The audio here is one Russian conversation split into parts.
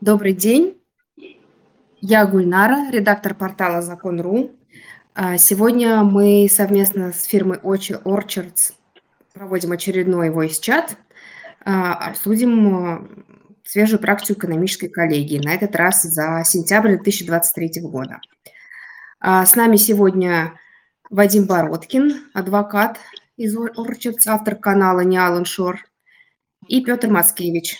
Добрый день. Я Гульнара, редактор портала Закон.ру. А, сегодня мы совместно с фирмой Orchards проводим очередной voice-чат. А, обсудим а, свежую практику экономической коллегии, на этот раз за сентябрь 2023 года. С нами сегодня Вадим Бородкин, адвокат из Orchards, автор канала Неалан Шор, и Петр Мацкевич,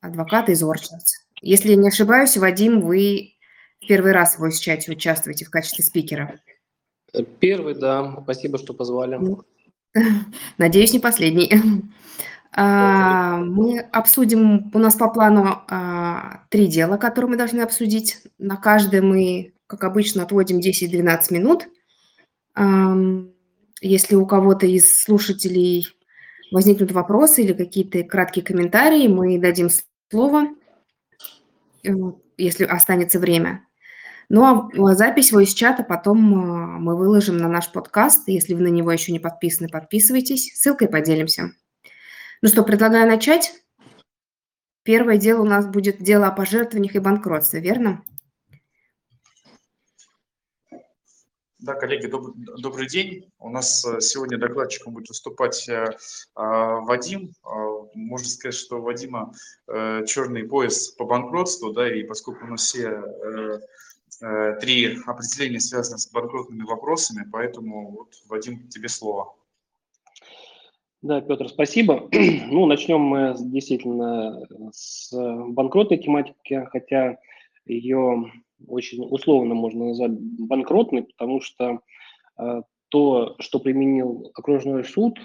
адвокат из Orchards. Если не ошибаюсь, Вадим, вы первый раз в voice-чате участвуете в качестве спикера. Первый, да. Спасибо, что позвали. Ну, надеюсь, не последний. А, мы обсудим, у нас по плану а, три дела, которые мы должны обсудить. На каждое мы, как обычно, отводим 10-12 минут. Если у кого-то из слушателей возникнут вопросы или какие-то краткие комментарии, мы дадим слово. Э, если останется время. Ну а запись его из чата потом э, мы выложим на наш подкаст. Если вы на него еще не подписаны, подписывайтесь. Ссылкой поделимся. Ну что, предлагаю начать. Первое дело у нас будет дело о пожертвованиях и банкротстве, верно? Да, коллеги, доб добрый день. У нас э, сегодня докладчиком будет выступать э, Вадим. Можно сказать, что у Вадима э, черный пояс по банкротству, да, и поскольку у нас все э, э, три определения связаны с банкротными вопросами, поэтому вот, Вадим, тебе слово. Да, Петр, спасибо. Ну, начнем мы действительно с банкротной тематики, хотя ее очень условно можно назвать банкротной, потому что э, то, что применил окружной суд,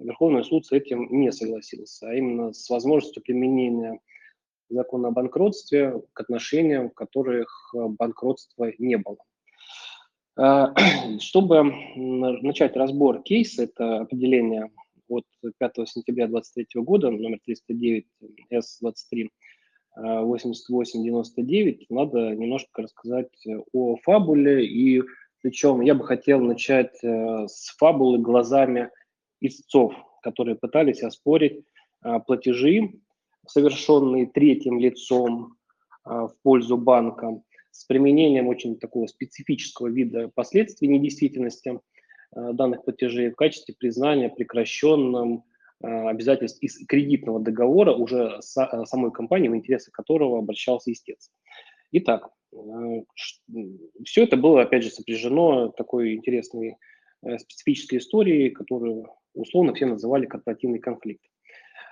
Верховный суд с этим не согласился, а именно с возможностью применения закона о банкротстве к отношениям, в которых банкротства не было. Э, чтобы начать разбор кейса, это определение от 5 сентября 2023 года, номер 309 С23, 88-99, надо немножко рассказать э, о фабуле, и причем я бы хотел начать э, с фабулы глазами истцов, которые пытались оспорить э, платежи, совершенные третьим лицом в пользу банка, с применением очень такого специфического вида последствий недействительности данных платежей в качестве признания прекращенным обязательств из кредитного договора уже самой компании, в интересы которого обращался истец. Итак, все это было, опять же, сопряжено такой интересной специфической историей, которую условно все называли корпоративный конфликт.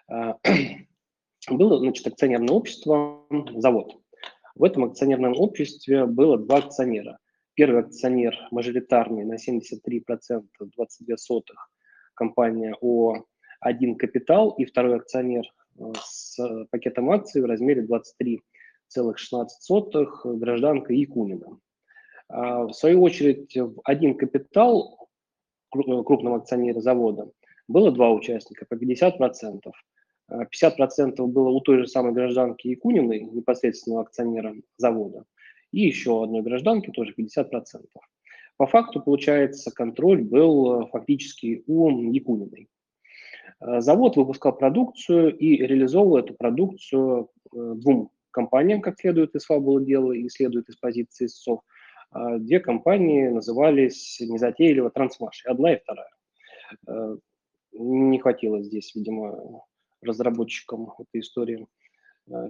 Было, значит, акционерное общество «Завод». В этом акционерном обществе было два акционера. Первый акционер мажоритарный на 73%, 22 сотых, компания ООО один капитал и второй акционер э, с пакетом акций в размере 23,16 гражданка Якунина. А, в свою очередь, в один капитал крупного акционера завода было два участника по 50%. 50% было у той же самой гражданки Якуниной, непосредственного акционера завода, и еще одной гражданки, тоже 50%. По факту, получается, контроль был э, фактически у Якуниной. Э, завод выпускал продукцию и реализовывал эту продукцию э, двум компаниям, как следует из фабулы дела и следует из позиции истцов. А две компании назывались незатейливо Трансмаш, одна и вторая. Э, не хватило здесь, видимо, разработчикам этой истории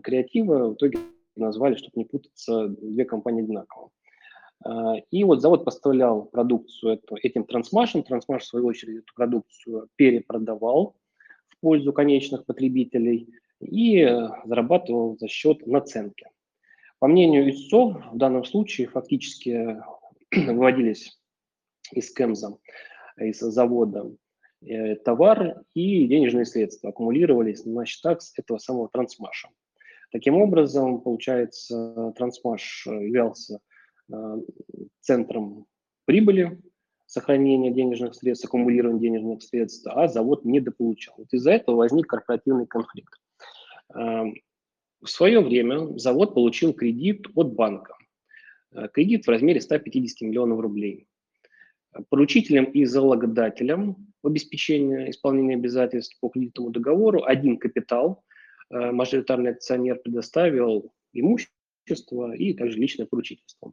креатива. В итоге назвали, чтобы не путаться, две компании одинаково. И вот завод поставлял продукцию эту, этим трансмашем, трансмаш, в свою очередь, эту продукцию перепродавал в пользу конечных потребителей и э, зарабатывал за счет наценки. По мнению истцов, в данном случае фактически выводились из КЭМЗа, из завода э, товар и денежные средства аккумулировались на счетах этого самого трансмаша. Таким образом, получается, трансмаш являлся э, центром прибыли сохранения денежных средств, аккумулирования денежных средств, а завод недополучал. Вот из-за этого возник корпоративный конфликт. В свое время завод получил кредит от банка. Э, кредит в размере 150 миллионов рублей. Поручителем и залогодателем в обеспечении исполнения обязательств по кредитному договору один капитал э, мажоритарный акционер предоставил имущество и также личное поручительство.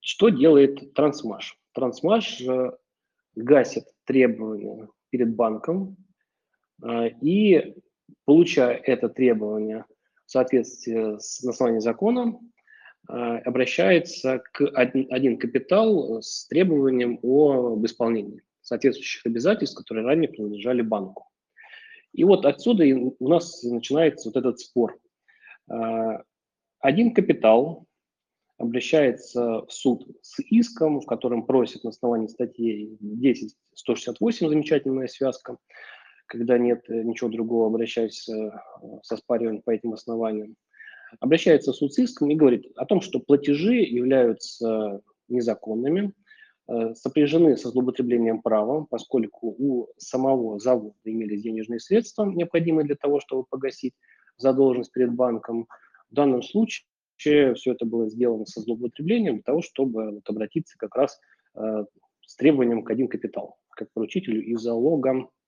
Что делает Трансмаш? Трансмаш э, гасит требования перед банком и, получая это требование в соответствии с основанием закона, а, обращается к один, капитал с требованием об исполнении соответствующих обязательств, которые ранее принадлежали банку. И вот отсюда у нас начинается вот этот спор. А, один капитал обращается в суд с иском, в котором просит на основании статьи 10.168, замечательная связка, когда нет ничего другого, обращайся со спариванием по этим основаниям обращается в суд с иском и говорит о том, что платежи являются незаконными, э, сопряжены со злоупотреблением права, поскольку у самого завода имелись денежные средства, необходимые для того, чтобы погасить задолженность перед банком. В данном случае все это было сделано со злоупотреблением для того, чтобы вот обратиться как раз э, с требованием к один капитал, как поручителю и залогом э,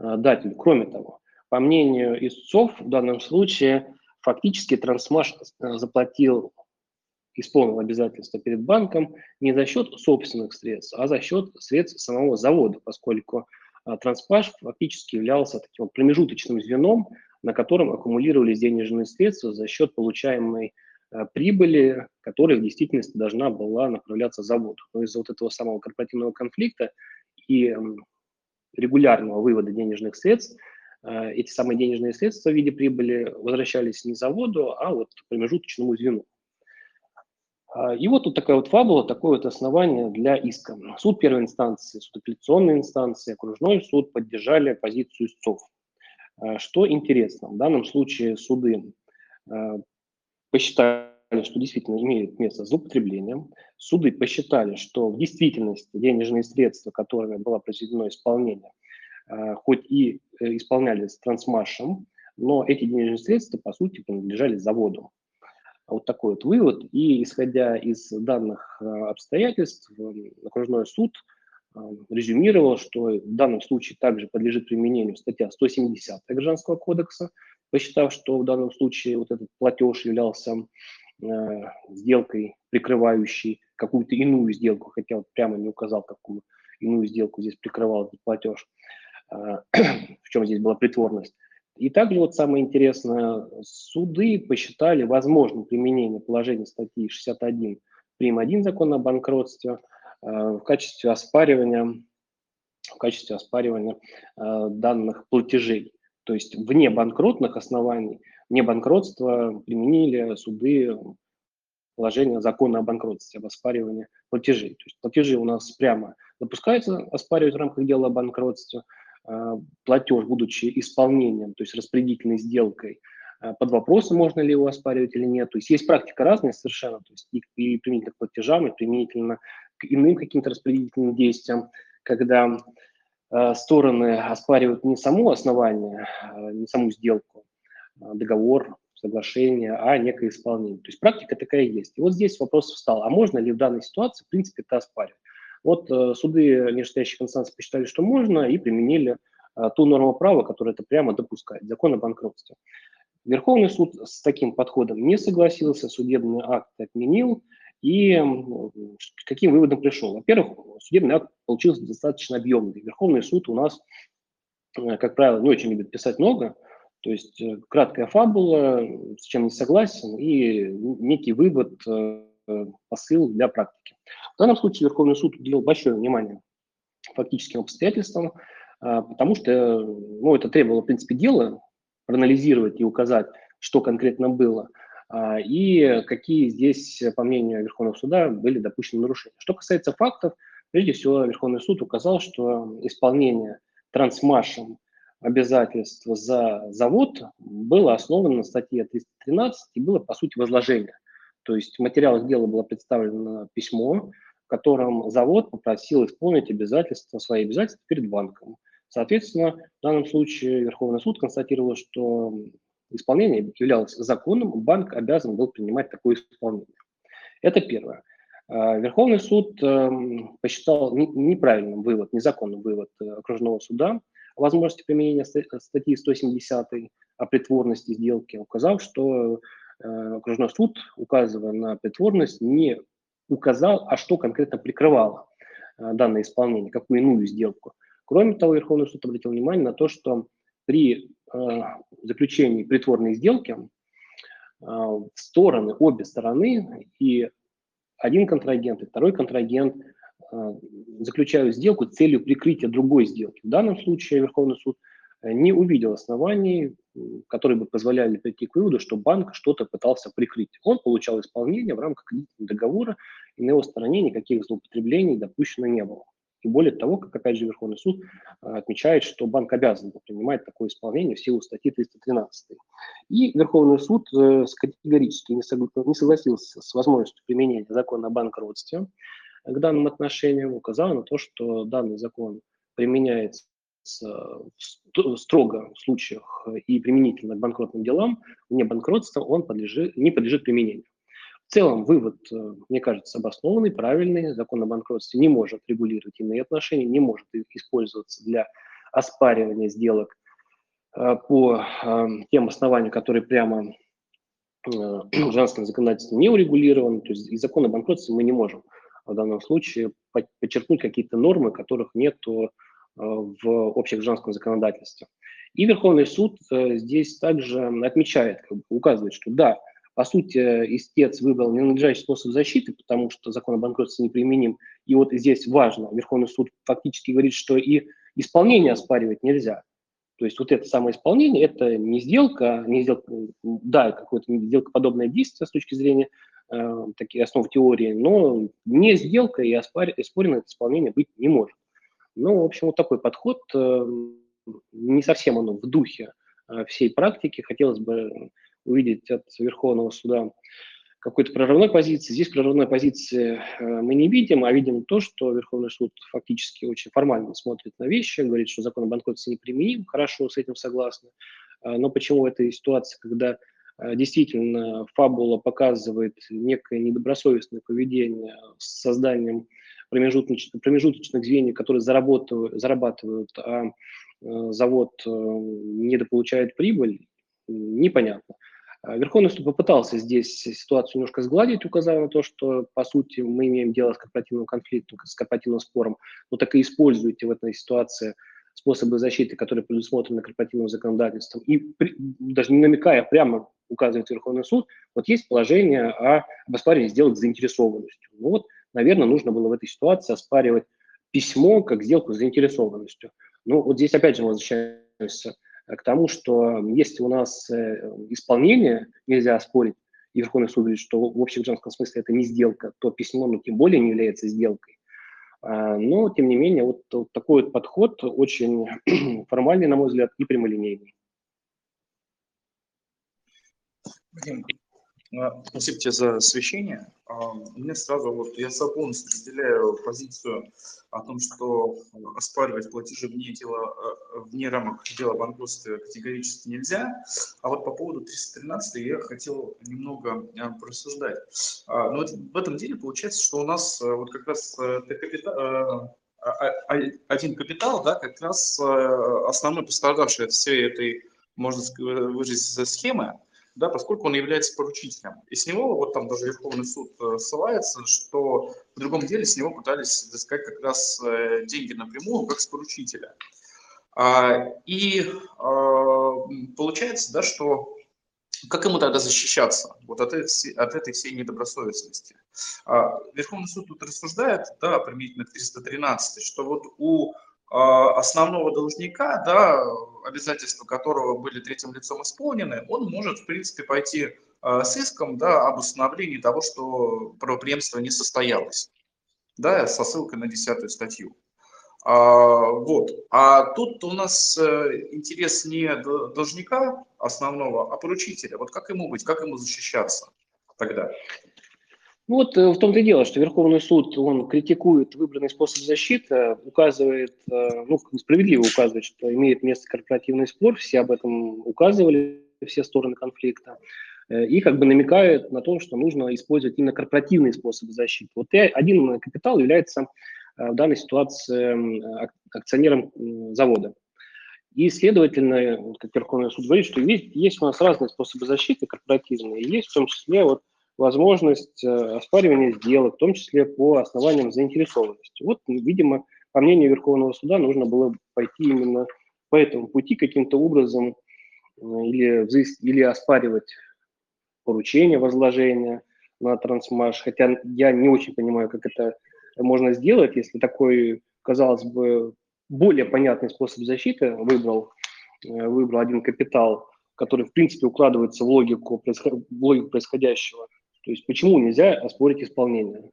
дателю. Кроме того, по мнению истцов, в данном случае фактически Трансмаш э, заплатил, исполнил обязательства перед банком не за счет собственных средств, а за счет средств самого завода, поскольку э, Трансмаш фактически являлся таким промежуточным звеном, на котором аккумулировались денежные средства за счет получаемой э, прибыли, которая в действительности должна была направляться заводу. Но из-за вот этого самого корпоративного конфликта и регулярного вывода денежных средств Э, эти самые денежные средства в виде прибыли возвращались не заводу, а вот промежуточному звену. А, и вот тут такая вот фабула, такое вот основание для иска. Суд первой инстанции, суд апелляционной инстанции, окружной суд поддержали позицию истцов. А, что интересно, в данном случае суды посчитали, что действительно имеет место злоупотребление. Суды посчитали, что в действительности денежные средства, которыми было произведено исполнение, Э, хоть и э, исполнялись трансмашем, но эти денежные средства, по сути, принадлежали заводу. Вот такой вот вывод. И исходя из данных э, обстоятельств, окружной суд резюмировал, что в данном случае также подлежит применению статья 170 Гражданского кодекса, посчитав, что в данном случае вот этот платеж являлся сделкой, прикрывающей какую-то иную сделку, хотя вот прямо не указал, какую иную сделку здесь прикрывал этот платеж. А, в чем здесь была притворность. И также вот самое интересное, суды посчитали возможным применение положения статьи 61 прим. 1 закона о банкротстве а, в качестве оспаривания, в качестве оспаривания данных платежей. То есть вне банкротных оснований, вне банкротства применили суды положение закона о банкротстве, об оспаривании платежей. То есть платежи у нас прямо допускается оспаривать в рамках дела о банкротстве, а, платеж, будучи исполнением, то есть распределительной сделкой, а, под вопросом, можно ли его оспаривать или нет. То есть есть практика разная совершенно, то есть и, и применительно к платежам, и применительно к иным каким-то распределительным действиям, когда э, стороны оспаривают не само основание, э, не саму сделку, э, договор, соглашение, а некое исполнение. То есть практика такая есть. И вот здесь вопрос встал, а можно ли в данной ситуации, в принципе, это оспаривать? Вот э, суды нижестоящих инстанций посчитали, что можно, и применили э, ту норму права, которая это прямо допускает, закон о банкротстве. Верховный суд с таким подходом не согласился, судебный акт отменил, и к каким выводам пришел? Во-первых, судебный акт получился достаточно объемный. Верховный суд у нас, э, как правило, не очень любит писать много, то есть краткая фабула, с чем не согласен, и некий вывод, посыл для практики. В данном случае Верховный суд уделил большое внимание фактическим обстоятельствам, потому что ну, это требовало, в принципе, дела, проанализировать и указать, что конкретно было, и какие здесь, по мнению Верховного суда, были допущены нарушения. Что касается фактов, прежде всего Верховный суд указал, что исполнение трансмашем обязательств за завод было основано на статье 313 и было, по сути, возложение. То есть в материалах дела было представлено письмо, котором завод попросил исполнить обязательства, свои обязательства перед банком. Соответственно, в данном случае Верховный суд констатировал, что исполнение являлось законным, банк обязан был принимать такое исполнение. Это первое. А, Верховный суд эм, посчитал неправильным вывод, незаконным вывод э, окружного суда возможности применения статьи 170 о притворности сделки, указав, что окружной суд, указывая на притворность, не указал, а что конкретно прикрывало данное исполнение, какую иную сделку. Кроме того, Верховный суд обратил внимание на то, что при заключении притворной сделки стороны, обе стороны, и один контрагент, и второй контрагент Э, заключают сделку с целью прикрытия другой сделки. В данном случае Верховный суд э, не увидел оснований, которые бы позволяли прийти к выводу, что банк что-то пытался прикрыть. Он получал исполнение в рамках кредитного договора, и на его стороне никаких злоупотреблений допущено не было. И более того, как опять же Верховный суд э, отмечает, что банк обязан принимать такое исполнение в силу статьи 313. И Верховный суд категорически не согласился с возможностью применения закона о банкротстве, к данным отношениям, указала на то, что данный закон применяется строго в случаях и применительно к банкротным делам, вне банкротства он подлежит, не подлежит применению. В целом вывод, э, мне кажется, обоснованный, правильный. Закон о банкротстве не может регулировать иные отношения, не может использоваться для оспаривания сделок э, по э, тем основаниям, которые прямо в женском законодательстве не урегулированы. То есть из закона о банкротстве мы не можем в данном случае подчеркнуть какие-то нормы, которых нет в общегражданском законодательстве. И Верховный суд здесь также отмечает, указывает, что да, по сути, истец выбрал ненадлежащий способ защиты, потому что закон о банкротстве неприменим. И вот здесь важно, Верховный суд фактически говорит, что и исполнение оспаривать нельзя. То есть вот это самое исполнение, это не сделка, не сделка, да, какое-то сделкоподобное действие с точки зрения э, таких основ теории, но не сделка и оспоренное исполнение быть не может. Ну, в общем, вот такой подход, э, не совсем оно в духе э, всей практики. Хотелось бы увидеть от Верховного суда какой-то прорывной позиции. Здесь прорывной позиции э, мы не видим, а видим то, что Верховный суд фактически очень формально смотрит на вещи, говорит, что закон о банкротстве неприменим, хорошо, с этим согласны. Э, но почему в этой ситуации, когда Э, действительно фабула показывает некое недобросовестное поведение с созданием промежуточных, промежуточных звеньев, которые зарабатывают, зарабатывают а завод недополучает прибыль, непонятно. Верховный суд попытался здесь ситуацию немножко сгладить, указав на то, что, по сути, мы имеем дело с корпоративным конфликтом, с корпоративным спором, но так и используйте в этой ситуации способы защиты, которые предусмотрены корпоративным законодательством, и при, даже не намекая прямо указывает Верховный суд, вот есть положение о, об оспаривании сделок с заинтересованностью. Ну вот, наверное, нужно было в этой ситуации оспаривать письмо как сделку с заинтересованностью. Ну вот здесь опять же мы возвращаемся к тому, что если у нас э, исполнение нельзя оспорить, и Верховный суд говорит, что в общегражданском смысле это не сделка, то письмо ну, тем более не является сделкой. А, но, тем не менее, вот, вот такой вот подход очень формальный, на мой взгляд, и прямолинейный. Спасибо тебе за освещение. А, меня сразу вот я полностью разделяю позицию о том, что оспаривать платежи вне, дела, вне рамок дела банкротства категорически нельзя. А вот по поводу 313 я хотел немного просуждать. Но вот в этом деле получается, что у нас вот как раз один капитал, да, как раз основной пострадавший от всей этой, можно выразить, схемы, да, поскольку он является поручителем. И с него, вот там даже Верховный суд э, ссылается, что в другом деле с него пытались взыскать как раз э, деньги напрямую, как с поручителя. А, и а, получается, да, что как ему тогда защищаться вот от этой, от этой всей недобросовестности? А, Верховный суд тут рассуждает, да, применительно к 313, что вот у основного должника, да, обязательства которого были третьим лицом исполнены, он может, в принципе, пойти а, с иском да, об установлении того, что правоприемство не состоялось, да, со ссылкой на десятую статью. А, вот. А тут у нас э, интерес не должника основного, а поручителя. Вот как ему быть, как ему защищаться тогда? Вот э, в том-то и дело, что Верховный суд, он критикует выбранный способ защиты, указывает, э, ну, справедливо указывает, что имеет место корпоративный спор, все об этом указывали, все стороны конфликта, э, и как бы намекает на то, что нужно использовать именно корпоративный способ защиты. Вот один капитал является в данной ситуации акционером завода. И, следовательно, как Верховный суд говорит, что есть, есть у нас разные способы защиты корпоративные, есть в том числе вот возможность э, оспаривания сделок, в том числе по основаниям заинтересованности. Вот, видимо, по мнению Верховного суда, нужно было пойти именно по этому пути каким-то образом э, или, или оспаривать поручение возложения на трансмаш, хотя я не очень понимаю, как это можно сделать, если такой, казалось бы, более понятный способ защиты выбрал, э, выбрал один капитал, который, в принципе, укладывается в логику, в логику происходящего. То есть почему нельзя оспорить исполнение?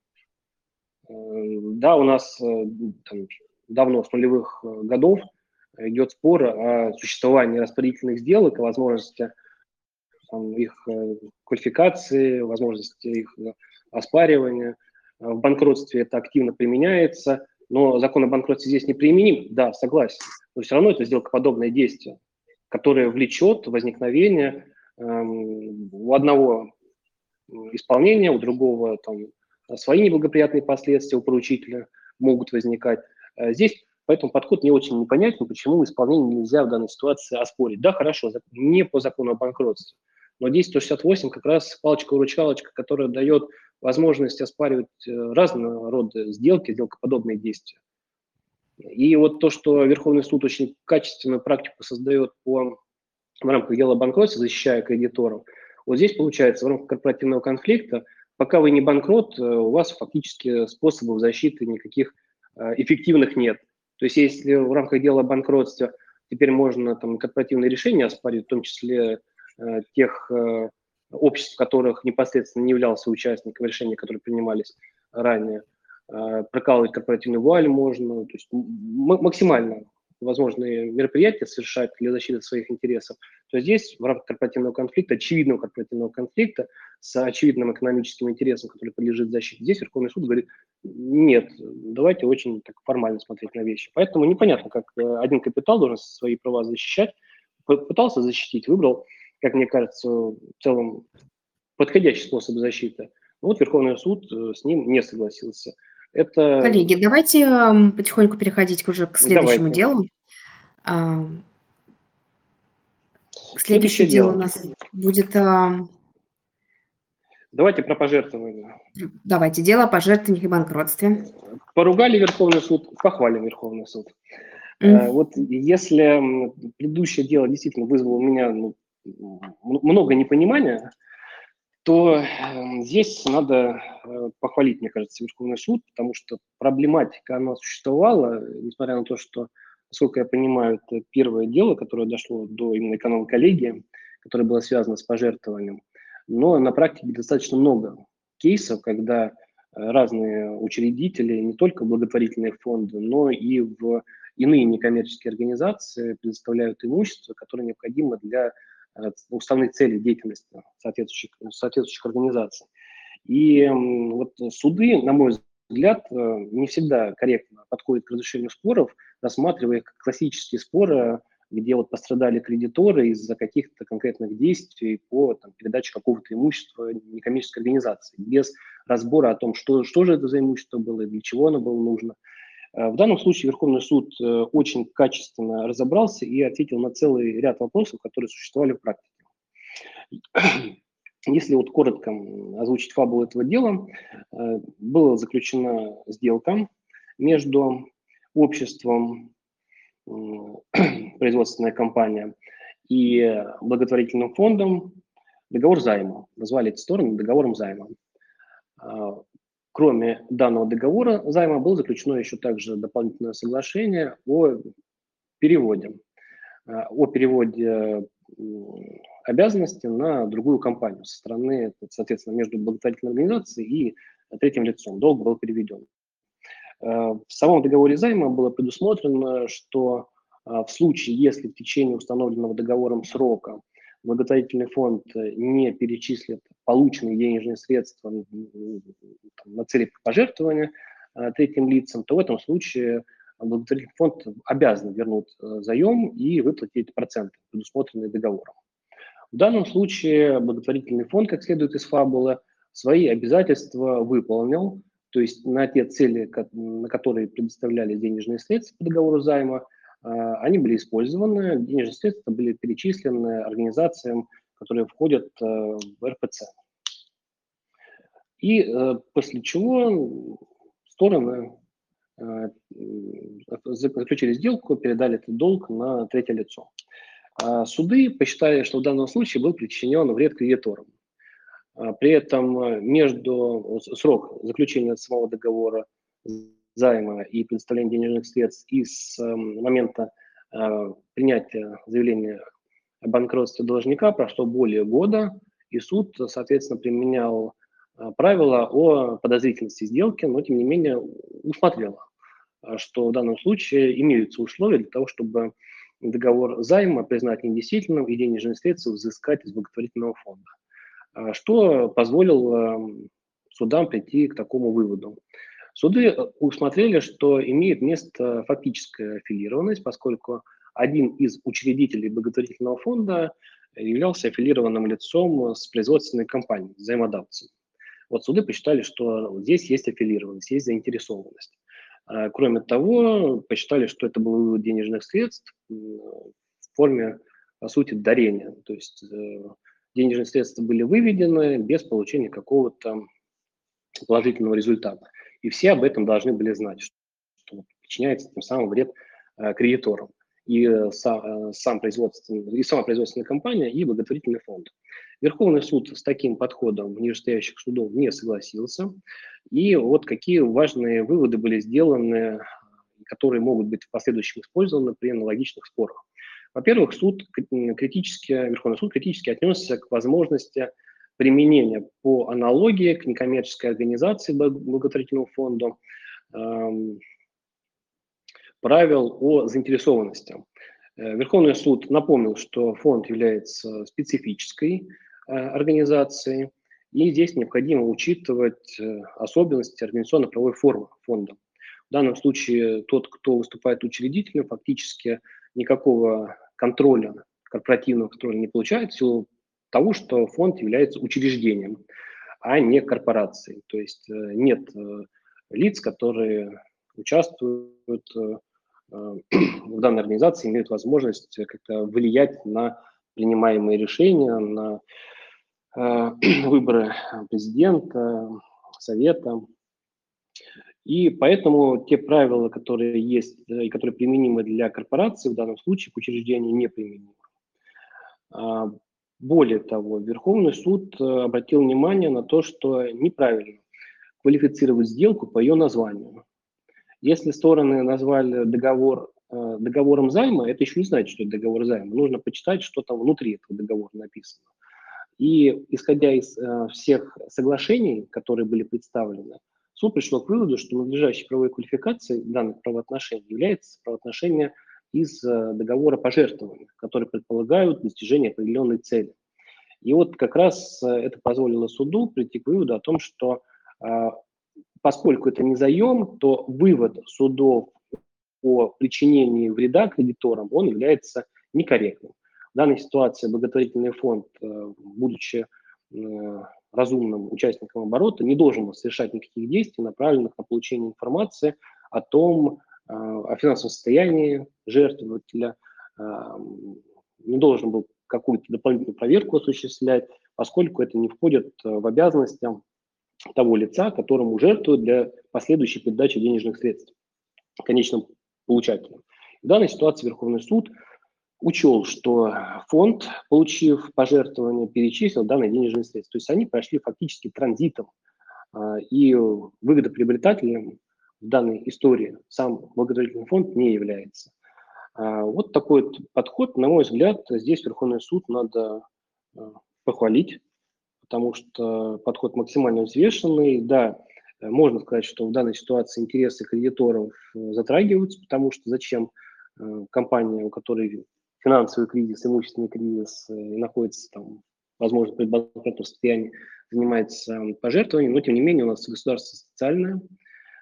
Э, да, у нас э, там, давно, с нулевых годов, идет спор о существовании распорядительных сделок, о возможности там, их квалификации, возможности их оспаривания. В банкротстве это активно применяется – но закон о банкротстве здесь не применим, да, согласен, но все равно это сделкоподобное действие, которое влечет возникновение эм, у одного исполнения, у другого там, свои неблагоприятные последствия у поручителя могут возникать. Э, здесь поэтому подход не очень непонятен, почему исполнение нельзя в данной ситуации оспорить. Да, хорошо, не по закону о банкротстве, но 10.168 как раз палочка-выручалочка, которая дает возможность оспаривать э, разного рода сделки, сделкоподобные действия. И вот то, что Верховный суд очень качественную практику создает по, в рамках дела банкротства, защищая кредиторов, вот здесь получается в рамках корпоративного конфликта, пока вы не банкрот, э, у вас фактически способов защиты никаких э, эффективных нет. То есть если в рамках дела банкротства теперь можно там корпоративные решения оспаривать, в том числе тех обществ, которых непосредственно не являлся участником решений, которые принимались ранее. Прокалывать корпоративную вуаль можно, то есть максимально возможные мероприятия совершать для защиты своих интересов, то здесь в рамках корпоративного конфликта, очевидного корпоративного конфликта с очевидным экономическим интересом, который подлежит защите, здесь Верховный суд говорит, нет, давайте очень так формально смотреть на вещи. Поэтому непонятно, как э, один капитал должен свои права защищать, пытался защитить, выбрал как мне кажется, в целом подходящий способ защиты. вот Верховный суд э, с ним не согласился. Это... Коллеги, давайте потихоньку переходить уже к следующему давайте. делу. Следующее дело у нас будет... Давайте про пожертвования. Давайте, дело о пожертвованиях и банкротстве. Поругали Верховный суд, похвалим Верховный суд. Mm. Вот если предыдущее дело действительно вызвало у меня ну, много непонимания, то эм, здесь надо э, похвалить, мне кажется, Верховный суд, потому что проблематика, она существовала, несмотря на то, что, насколько я понимаю, это первое дело, которое дошло до именно эконом-коллегии, которое было связано с пожертвованием. Но на практике достаточно много кейсов, когда э, разные учредители, не только благотворительные фонды, но и в иные некоммерческие организации предоставляют имущество, которое необходимо для Уставных целей деятельности соответствующих, соответствующих организаций. И вот суды, на мой взгляд, э, не всегда корректно подходят к разрешению споров, рассматривая их как классические споры, где вот пострадали кредиторы из-за каких-то конкретных действий по там, передаче какого-то имущества некоммерческой организации, без разбора о том, что, что же это за имущество было и для чего оно было нужно. Э, в данном случае Верховный суд э, очень качественно разобрался и ответил на целый ряд вопросов, которые существовали в практике. Если вот коротко озвучить фабулу этого дела, э, была заключена сделка между обществом, производственная компания, и благотворительным фондом договор займа. Назвали эти стороны договором займа. Кроме данного договора займа было заключено еще также дополнительное соглашение о переводе, э, о переводе обязанности на другую компанию со стороны, соответственно, между благотворительной организацией и третьим лицом. Долг был переведен. Э, в самом договоре займа было предусмотрено, что э, в случае, если в течение установленного договором срока благотворительный фонд э, не перечислит полученные денежные средства на цели пожертвования э, третьим лицам, то в этом случае благотворительный фонд обязан вернуть э, заем и выплатить проценты, предусмотренные договором. В данном случае благотворительный фонд, как следует из фабулы, свои обязательства выполнил, то есть на те цели, на которые предоставляли денежные средства по договору займа, они были использованы, денежные средства были перечислены организациям, которые входят в РПЦ. И после чего стороны заключили сделку, передали этот долг на третье лицо. А суды посчитали, что в данном случае был причинен вред кредиторам. А, при этом э, между срок заключения самого договора займа и предоставления денежных средств и с эм, момента э, принятия заявления о банкротстве должника прошло более года, и суд, соответственно, применял э, правила о подозрительности сделки, но, тем не менее, усмотрел, что в данном случае имеются условия для того, чтобы договор займа признать недействительным и денежные средства взыскать из благотворительного фонда. Что позволило эм, судам прийти к такому выводу. Суды э, усмотрели, что имеет место фактическая аффилированность, поскольку один из учредителей благотворительного фонда являлся аффилированным лицом с производственной компанией, взаимодавцем. Вот суды посчитали, что здесь есть аффилированность, есть заинтересованность. Кроме того, посчитали, что это был вывод денежных средств в форме, по сути, дарения. То есть э, денежные средства были выведены без получения какого-то положительного результата. И все об этом должны были знать, что причиняется тем самым вред э, кредиторам. И, э, сам, сам производственный, и сама производственная компания, и благотворительный фонд. Верховный суд с таким подходом нижестоящих судов не согласился. И вот какие важные выводы были сделаны, которые могут быть в последующем использованы при аналогичных спорах. Во-первых, суд критически, Верховный суд критически отнесся к возможности применения по аналогии к некоммерческой организации благотворительного фонда эм, правил о заинтересованности. Э, Верховный суд напомнил, что фонд является специфической э, организацией, и здесь необходимо учитывать э, особенности организационно-правовой формы фонда. В данном случае тот, кто выступает учредителем, фактически никакого контроля, корпоративного контроля не получает в силу того, что фонд является учреждением, а не корпорацией. То есть э, нет э, лиц, которые участвуют в данной организации, имеют возможность как-то влиять на принимаемые решения, на Э, выборы президента, совета. И поэтому те правила, которые есть э, и которые применимы для корпорации, в данном случае к учреждению не применимы. Более того, Верховный суд э, обратил внимание на то, что неправильно квалифицировать сделку по ее названию. Если стороны назвали договор договором займа, это еще не значит, что это договор займа. Нужно почитать, что там внутри этого договора написано. И исходя из э, всех соглашений, которые были представлены, суд пришел к выводу, что надлежащей правовой квалификацией данных правоотношений является правоотношение из э, договора пожертвования, которые предполагают достижение определенной цели. И вот как раз э, это позволило суду прийти к выводу о том, что э, поскольку это не заем, то вывод судов о причинении вреда кредиторам, он является некорректным. В данной ситуации благотворительный фонд, э, будучи разумным участником оборота, не должен совершать никаких действий, направленных на получение информации о том, о финансовом состоянии жертвователя, не должен был какую-то дополнительную проверку осуществлять, поскольку это не входит в обязанности того лица, которому жертвуют для последующей передачи денежных средств конечным получателям. В данной ситуации Верховный суд – учел, что фонд, получив пожертвование, перечислил данные денежные средства. То есть они прошли фактически транзитом. И выгодоприобретателем в данной истории сам благотворительный фонд не является. А, вот такой вот подход, на мой взгляд, здесь Верховный суд надо а, похвалить, потому что подход максимально взвешенный. Да, можно сказать, что в данной ситуации интересы кредиторов затрагиваются, потому что зачем компания, у которой финансовый кризис, имущественный кризис, э, находится там, возможно, при банкротном состоянии, занимается пожертвованием, но тем не менее у нас государство социальное,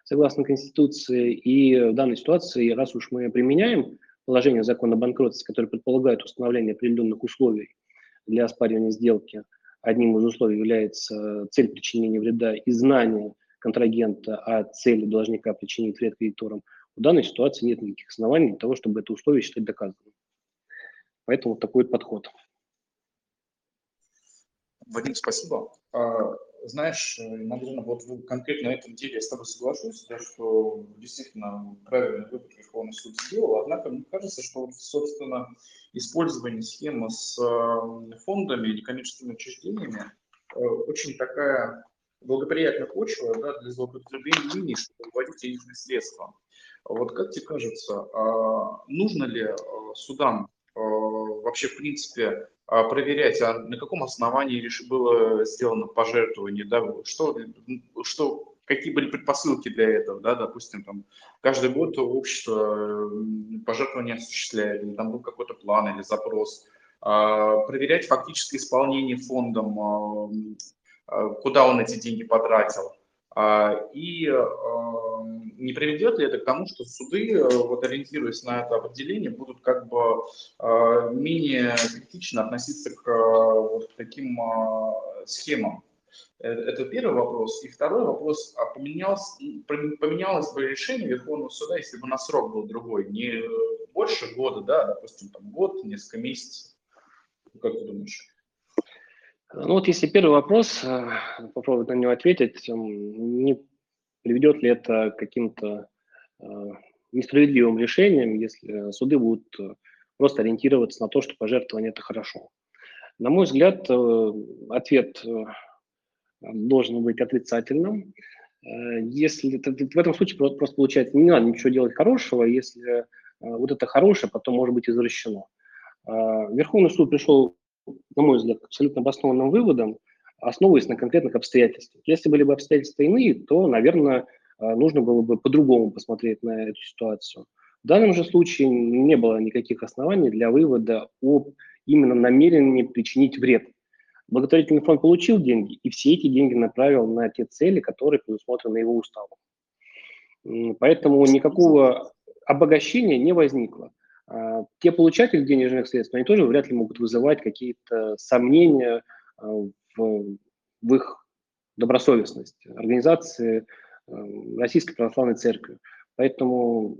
согласно Конституции, и в данной ситуации, раз уж мы применяем положение закона о банкротстве, которое предполагает установление определенных условий для оспаривания сделки, одним из условий является цель причинения вреда и знание контрагента о цели должника причинить вред кредиторам, в данной ситуации нет никаких оснований для того, чтобы это условие считать доказанным. Поэтому такой подход. Вадим, спасибо. Знаешь, наверное, вот конкретно на этом деле я с тобой соглашусь, да, что действительно правильный выбор Верховный суд сделал, однако мне кажется, что, собственно, использование схемы с фондами и некоммерческими учреждениями э, очень такая благоприятная почва да, для злоупотребления чтобы вводить денежные средства. Вот как тебе кажется, а нужно ли э, судам э, вообще, в принципе, а, проверять, а на каком основании было сделано пожертвование, да, что, что, какие были предпосылки для этого, да, допустим, там, каждый год общество пожертвования осуществляет, или там был какой-то план или запрос, а, проверять фактическое исполнение фондом, а, куда он эти деньги потратил, и не приведет ли это к тому, что суды, э, вот ориентируясь на это определение, будут как бы э, менее критично относиться к э, вот таким схемам? Это первый вопрос. И второй вопрос, а поменялось, поменялось бы решение Верховного суда, если бы на срок был другой, не больше года, да, а, допустим, там год, несколько месяцев? Как ты думаешь? Ну вот если первый вопрос, попробовать на него ответить, не Приведет ли это к каким-то э, несправедливым решениям, если суды будут э, просто ориентироваться на то, что пожертвование – это хорошо? На мой взгляд, э, ответ должен быть отрицательным. Если в этом случае просто получается, не надо ничего делать хорошего, если вот это хорошее потом может быть извращено. Верховный суд пришел, на мой взгляд, абсолютно обоснованным выводам, основываясь на конкретных обстоятельствах. Если были бы обстоятельства иные, то, наверное, а, нужно было бы по-другому посмотреть на эту ситуацию. В данном же случае не было никаких оснований для вывода об именно намерении причинить вред. Благотворительный фонд получил деньги, и все эти деньги направил на те цели, которые предусмотрены его уставом. Поэтому никакого обогащения не возникло. А, те получатели денежных средств, они тоже вряд ли могут вызывать какие-то сомнения а, в, в их добросовестность организации э, Российской Православной Церкви. Поэтому,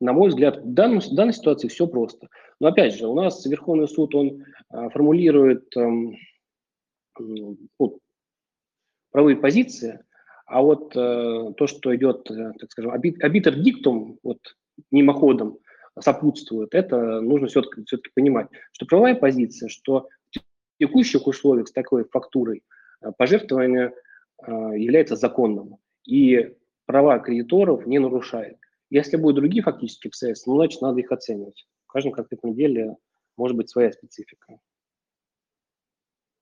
на мой взгляд, в, данном, в данной ситуации все просто. Но опять же, у нас Верховный суд, он а, формулирует эм, ну, правовые позиции, а вот э, то, что идет, э, так скажем, обитер диктум, вот мимоходом сопутствует, это нужно все-таки все понимать, что правовая позиция, что текущих условиях с такой фактурой э, пожертвование э, является законным и права кредиторов не нарушает. Если будут другие фактические обстоятельства, ну, значит, надо их оценивать. В каждом конкретном деле может быть своя специфика.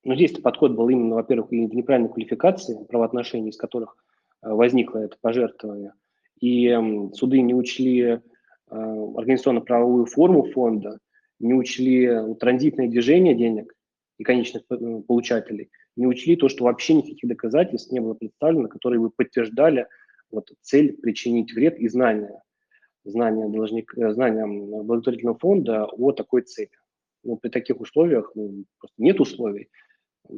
Но здесь подход был именно, во-первых, и в неправильной квалификации правоотношений, из которых э, возникло это пожертвование. И суды не учли организационно-правовую форму фонда, не учли транзитное движение денег, и конечных э, получателей, не учли то, что вообще никаких доказательств не было представлено, которые бы подтверждали вот, цель причинить вред и знания, знания, должник, э, знания благотворительного фонда о такой цели. Ну, при таких условиях ну, просто нет условий,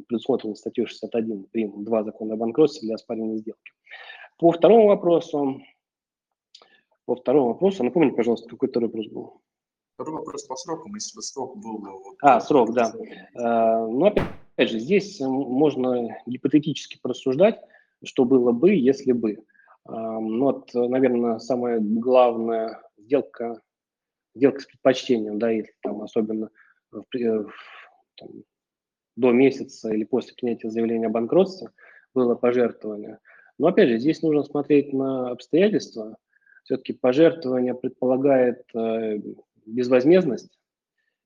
предусмотрено статьей 61 прим. 2 закона о банкротстве для оспаривания сделки. По второму вопросу, по второму вопросу, напомните, пожалуйста, какой второй вопрос был? Второй вопрос по срокам, если бы срок был... Вот, а, срок, да. А, ну, опять же, здесь можно гипотетически просуждать, что было бы, если бы. А, ну, вот, наверное, самая главная сделка, сделка с предпочтением, да, если там особенно в, в, там, до месяца или после принятия заявления о банкротстве было пожертвование. Но опять же, здесь нужно смотреть на обстоятельства. Все-таки пожертвование предполагает э, безвозмездность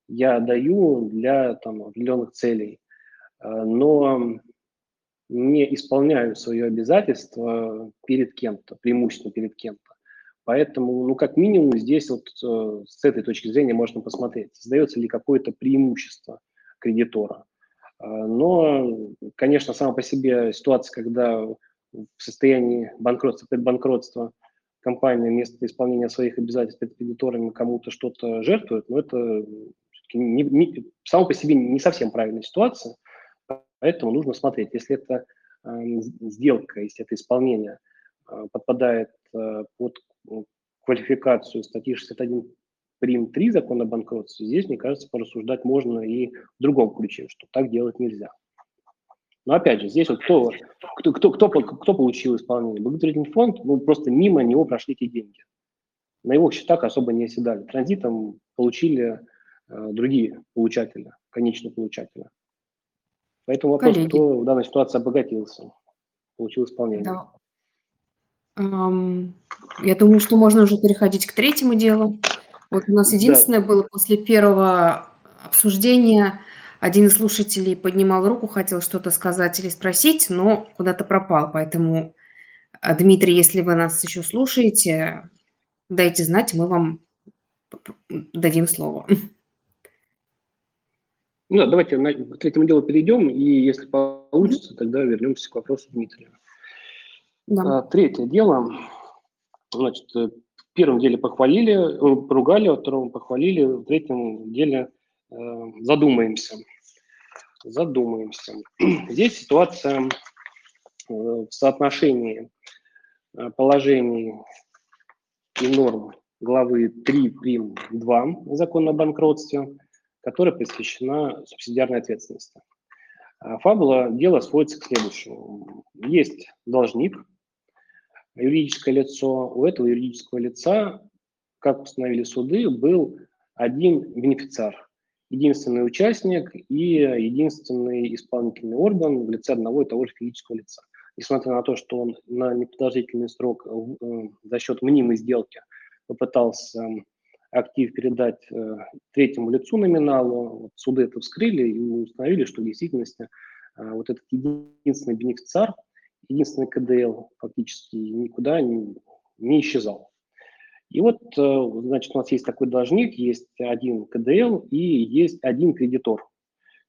я даю для там, определенных целей, э, но не исполняю свое обязательство перед кем-то, преимущественно перед кем-то. Поэтому, ну, как минимум, здесь вот э, с этой точки зрения можно посмотреть, создается ли какое-то преимущество кредитора. Э, но, конечно, сама по себе ситуация, когда в состоянии банкротства, предбанкротства компания вместо исполнения своих обязательств перед кредиторами кому-то что-то жертвует, но это не, не, само по себе не совсем правильная ситуация, поэтому нужно смотреть, если это э, сделка, если это исполнение э, подпадает э, под квалификацию статьи 61 прим. 3 закона о банкротстве, здесь, мне кажется, порассуждать можно и в другом ключе, что так делать нельзя. Но опять же, здесь вот кто, кто, кто, кто, кто получил исполнение? Благотворительный фонд, ну просто мимо него прошли эти деньги. На его счетах особо не оседали. Транзитом получили э, другие получатели, конечные получатели. Поэтому вопрос, Коллеги. кто в данной ситуации обогатился, получил исполнение. Да. Ам, Я думаю, что можно уже переходить к третьему делу. Вот у нас Да. единственное было после первого обсуждения, один из слушателей поднимал руку, хотел что-то сказать или спросить, но куда-то пропал. Поэтому, а, Дмитрий, если вы нас еще слушаете, дайте знать, мы вам дадим слово. Ну, да, давайте к третьему делу перейдем, и если получится, тогда вернемся к вопросу Дмитрия. Да. А, Третье дело. Значит, э, в первом деле похвалили, э, поругали, во втором похвалили, в третьем деле э, задумаемся. Задумаемся. Здесь ситуация э, в соотношении э, положений и норм главы 3 прим 2 закона о банкротстве, которая посвящена субсидиарной ответственности. А Фабула дела сводится к следующему. Есть должник, юридическое лицо. У этого юридического лица, как установили суды, был один бенефициар, единственный участник и единственный исполнительный орган в лице одного и того же физического лица. Несмотря на то, что он на непродолжительный срок э, за счет мнимой сделки попытался актив передать э, третьему лицу номиналу, суды это вскрыли и установили, что в действительности э, вот этот единственный бенефициар, единственный КДЛ фактически никуда не, не исчезал. И вот, э, значит, у нас есть такой должник, есть один КДЛ и есть один кредитор.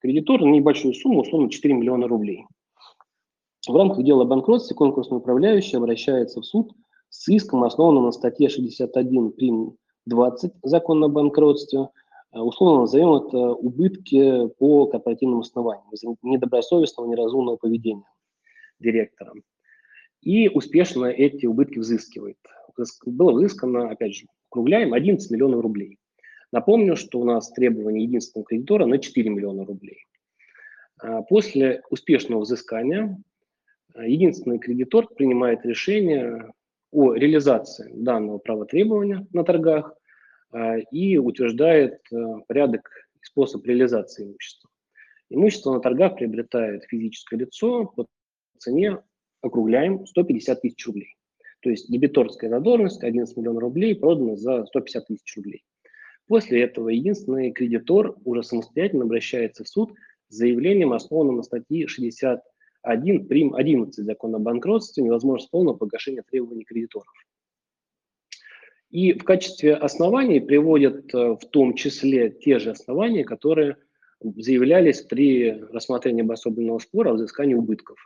Кредитор на небольшую сумму, условно 4 миллиона рублей. В рамках дела о банкротстве конкурсный управляющий обращается в суд с иском, основанным на статье 61 прим. 20 закона о банкротстве. Э, Условно назовем это убытки по корпоративным основаниям из-за недобросовестного, неразумного поведения директора. И успешно эти убытки взыскивает. Взыск- Было взыскано, опять же, округляем, 11 миллионов рублей. Напомню, что у нас требование единственного кредитора на 4 миллиона рублей. А После успешного взыскания э, единственный кредитор принимает решение о реализации данного права требования на торгах э, и утверждает порядок и способ реализации имущества. Имущество на торгах приобретает физическое лицо по цене, округляем, 150 тысяч рублей. То есть дебиторская задолженность 11 миллионов рублей продана за 150 тысяч рублей. После этого единственный кредитор уже самостоятельно обращается в суд с заявлением, основанным на статье 61 прим. 11 закона о банкротстве, невозможность полного погашения требований кредиторов. И в качестве оснований приводят э, в том числе те же основания, которые заявлялись при рассмотрении обособленного спора о взыскании убытков.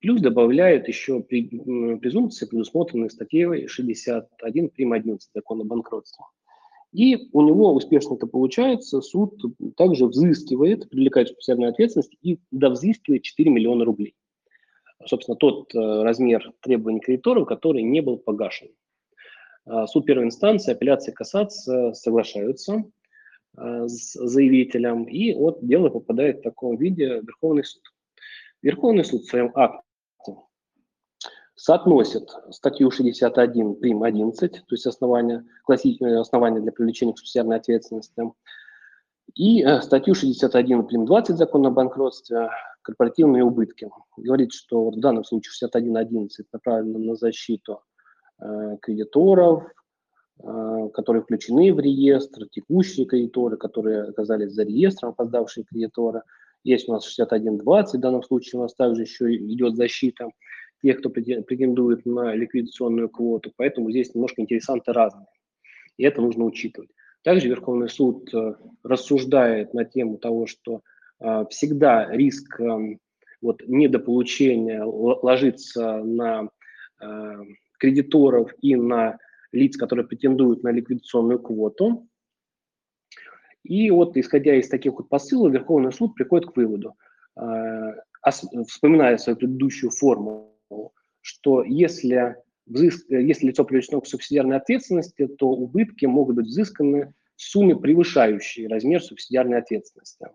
Плюс добавляют еще при, презумпции, предусмотренные статьей 61 прим. 11 закона о банкротстве. И у него успешно это получается, суд также взыскивает, привлекает специальную ответственность и довзыскивает 4 миллиона рублей. Собственно, тот э, размер требований кредиторов, который не был погашен. А, Суд первой инстанции, апелляция, кассация соглашаются а, с заявителем, и вот дело попадает в таком виде в Верховный суд. Верховный суд в своем акте соотносит статью 61 прим. 11, то есть основания, классическое основание для привлечения к субсидиарной ответственности, и э, статью 61 прим. 20 закона о банкротстве корпоративные убытки. Говорит, что в данном случае 61.11 направлено на защиту э, кредиторов, э, которые включены в реестр, текущие кредиторы, которые оказались за реестром, опоздавшие кредиторы. Есть у нас 61.20, в данном случае у нас также еще идет защита тех, кто претен- претендует на ликвидационную квоту, поэтому здесь немножко интересанты разные. И это нужно учитывать. Также Верховный суд э, рассуждает на тему того, что э, всегда риск э, вот, недополучения ложится на кредиторов и на лиц, которые претендуют на ликвидационную квоту. И вот, исходя из таких вот посылов, Верховный суд приходит к выводу, вспоминая свою предыдущую форму, что если взыск... если лицо привлечено к субсидиарной ответственности, то убытки могут быть взысканы в сумме, превышающей размер субсидиарной ответственности.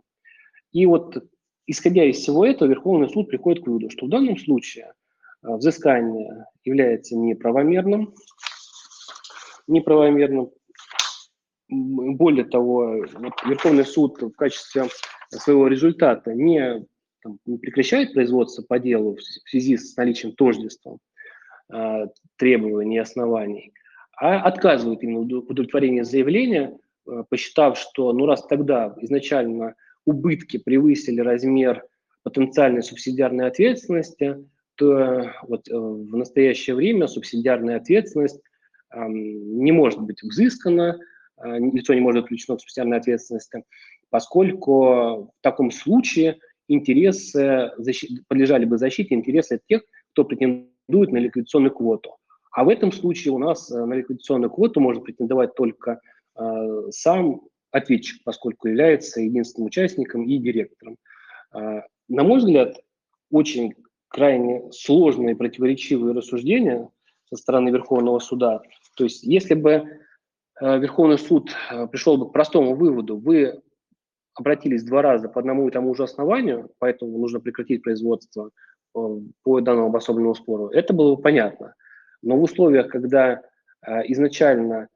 И вот, исходя из всего этого, Верховный суд приходит к выводу, что в данном случае а, взыскание является неправомерным, неправомерным. Более того, вот Верховный суд в качестве своего результата не, там, не прекращает производство по делу в связи с наличием тождества э, требований и оснований, а отказывает именно в удовлетворении заявления, э, посчитав, что ну раз тогда изначально убытки превысили размер потенциальной субсидиарной ответственности, то вот э, в настоящее время субсидиарная ответственность не может быть взыскана, а, лицо не может быть включено к субсидиарной ответственности, поскольку в таком случае интересы, подлежали бы защите интересы тех, кто претендует на ликвидационную квоту. А в этом случае у нас э, на ликвидационную квоту может претендовать только э, сам ответчик, поскольку является единственным участником и директором. Э, на мой взгляд, очень крайне сложные противоречивые рассуждения со стороны Верховного суда. То есть если бы э, Верховный суд э, пришел бы к простому выводу, вы обратились два раза по одному и тому же основанию, поэтому нужно прекратить производство э, по данному обособленному спору, это было бы понятно. Но в условиях, когда изначально,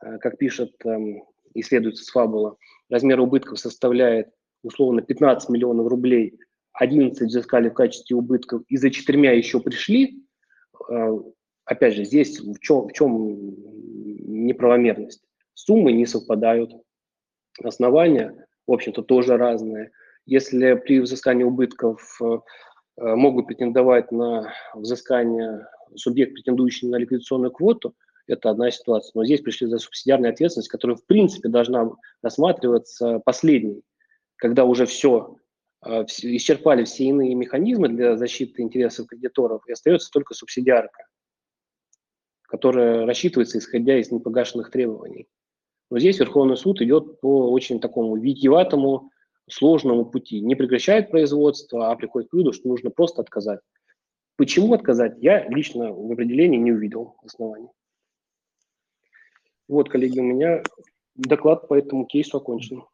как пишет эм, исследуется с фабула, размер убытков составляет условно 15 миллионов рублей, 11 взыскали в качестве убытков и за четырьмя еще пришли, опять же, здесь в чем, в чем неправомерность? Суммы не совпадают, основания, в общем-то, тоже разные. Если при взыскании убытков э, могут претендовать на взыскание субъект, претендующий на ликвидационную квоту, это одна ситуация. Но здесь пришли за субсидиарную ответственность, которая, в принципе, должна рассматриваться последней, когда уже все, э, исчерпали все иные механизмы для защиты интересов кредиторов, и остается только субсидиарка которая рассчитывается исходя из непогашенных требований. Но здесь Верховный суд идет по очень такому витиеватому, сложному пути. Не прекращает производство, а приходит к выводу, что нужно просто отказать. Почему отказать, я лично в определении не увидел оснований. Вот, коллеги, у меня доклад по этому кейсу окончен.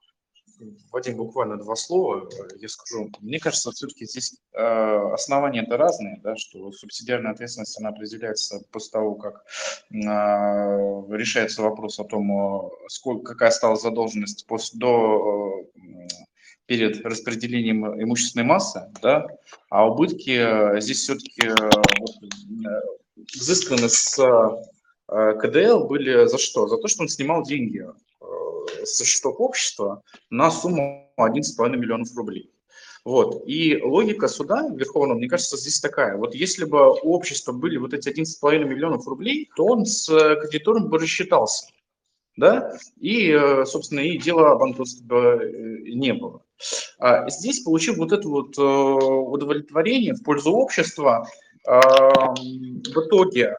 Вадим, буквально два слова я скажу. Мне кажется, все-таки здесь э, основания это разные, да, что субсидиарная ответственность, она определяется после того, как э, решается вопрос о том, сколько, какая стала задолженность после, до, э, перед распределением имущественной массы, да, а убытки э, здесь все-таки э, э, взысканы с э, КДЛ были за что? За то, что он снимал деньги со счетов общества на сумму 11,5 миллионов рублей. Вот. И логика суда Верховного, мне кажется, здесь такая. Вот если бы у общества были вот эти 11,5 миллионов рублей, то он с кредитором бы рассчитался. Да? И, э, собственно, и дела о банкротстве бы э, не было. А здесь, получив вот это вот э, удовлетворение в пользу общества, в итоге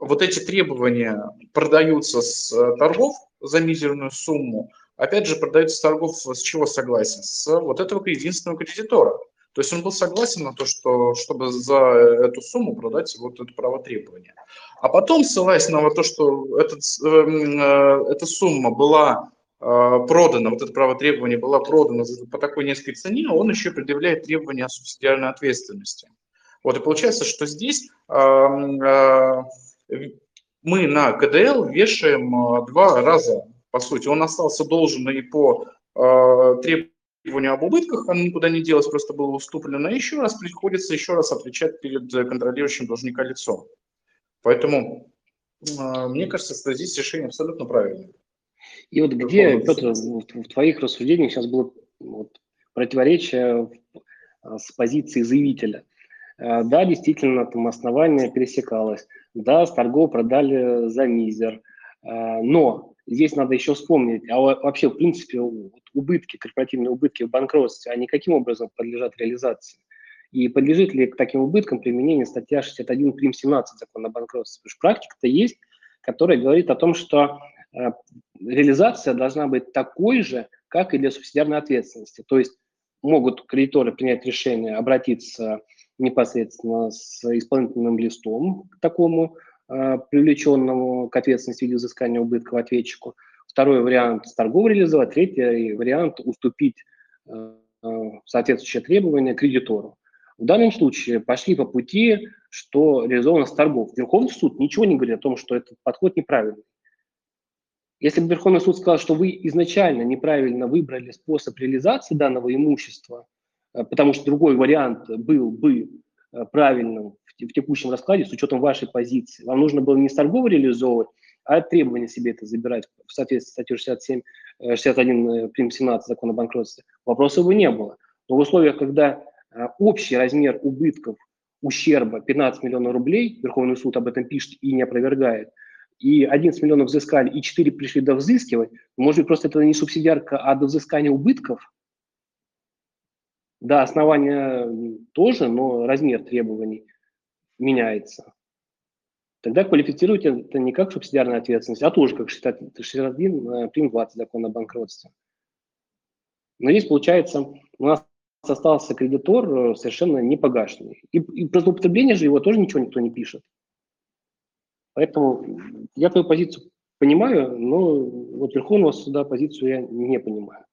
вот эти требования продаются с торгов, за мизерную сумму, опять же, продается торгов с чего согласен? С вот этого единственного кредитора. То есть он был согласен на то, что, чтобы за эту сумму продать вот это право требования. А потом, ссылаясь на то, что этот, э, э, эта сумма была э, продана, вот это право требования была продана по такой низкой цене, он еще предъявляет требования о субсидиарной ответственности. Вот и получается, что здесь э, э, мы на КДЛ вешаем а, два раза, по сути. Он остался должен и по э, требованию об убытках, оно никуда не делось, просто было уступлено. И еще раз приходится еще раз отвечать перед контролирующим должника лицом. Поэтому э, мне кажется, что здесь решение абсолютно правильное. И вот где, Петр, в твоих рассуждениях сейчас было вот, противоречие с позиции заявителя. Да, действительно, там основание пересекалось. Да, с торгов продали за мизер. А, но здесь надо еще вспомнить, а вообще, в принципе, убытки, корпоративные убытки в банкротстве, они каким образом подлежат реализации? И подлежит ли к таким убыткам применение статья 61 прим. 17 закона о банкротстве? Потому что практика-то есть, которая говорит о том, что а, реализация должна быть такой же, как и для субсидиарной ответственности. То есть могут кредиторы принять решение обратиться непосредственно с исполнительным листом к такому э, привлеченному к ответственности в виде взыскания убытков ответчику. Второй вариант – с торговой реализовать. Третий вариант – уступить э, соответствующие требования кредитору. В данном случае пошли по пути, что реализовано с торгов. Верховный суд ничего не говорит о том, что этот подход неправильный. Если бы Верховный суд сказал, что вы изначально неправильно выбрали способ реализации данного имущества, потому что другой вариант был бы э, правильным в текущем раскладе с учетом вашей позиции, вам нужно было не с торговой реализовывать, а требования себе это забирать в соответствии с статьей 67, 61 прим. 17 закона о банкротстве, вопросов бы не было. Но в условиях, когда э, общий размер убытков, ущерба 15 миллионов рублей, Верховный суд об этом пишет и не опровергает, и 11 миллионов взыскали, и 4 пришли до взыскивать, может быть, просто это не субсидиарка, а до взыскания убытков? Да, основание тоже, но размер требований меняется. Тогда квалифицируйте это не как субсидиарная ответственность, а тоже как 61 э, прим. 20 закона о банкротстве. Но здесь, получается, у нас остался кредитор э, совершенно непогашенный. И, и про злоупотребление же его тоже ничего никто не пишет. Поэтому я твою позицию понимаю, но вот Верховного суда позицию я не понимаю.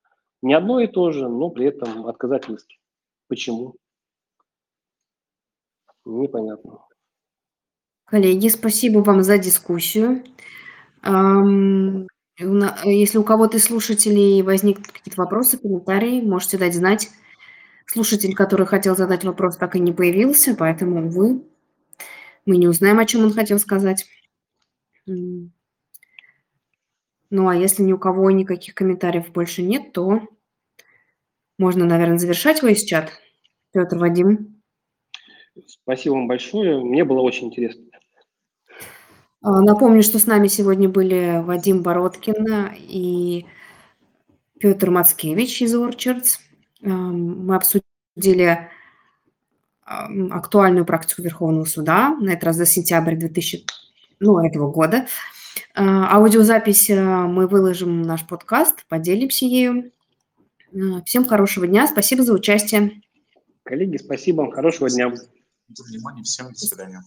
Не одно и то же, но при этом отказать в иске. Почему? Непонятно. Коллеги, спасибо вам за дискуссию. Если у кого-то из слушателей возникнут какие-то вопросы, комментарии, можете дать знать. Слушатель, который хотел задать вопрос, так и не появился, поэтому, увы, мы не узнаем, о чем он хотел сказать. Ну, а если ни у кого никаких комментариев больше нет, то можно, наверное, завершать весь чат. Петр, Вадим. Спасибо вам большое. Мне было очень интересно. А, напомню, что с нами сегодня были Вадим Бородкин и Петр Мацкевич из Orchards. Мы обсудили актуальную практику Верховного суда, на этот раз за сентябрь 2000, ну, этого года. А, аудиозапись мы выложим в наш подкаст, поделимся ею. А, всем хорошего дня, спасибо за участие. Коллеги, спасибо, хорошего дня. За внимание, всем до свидания.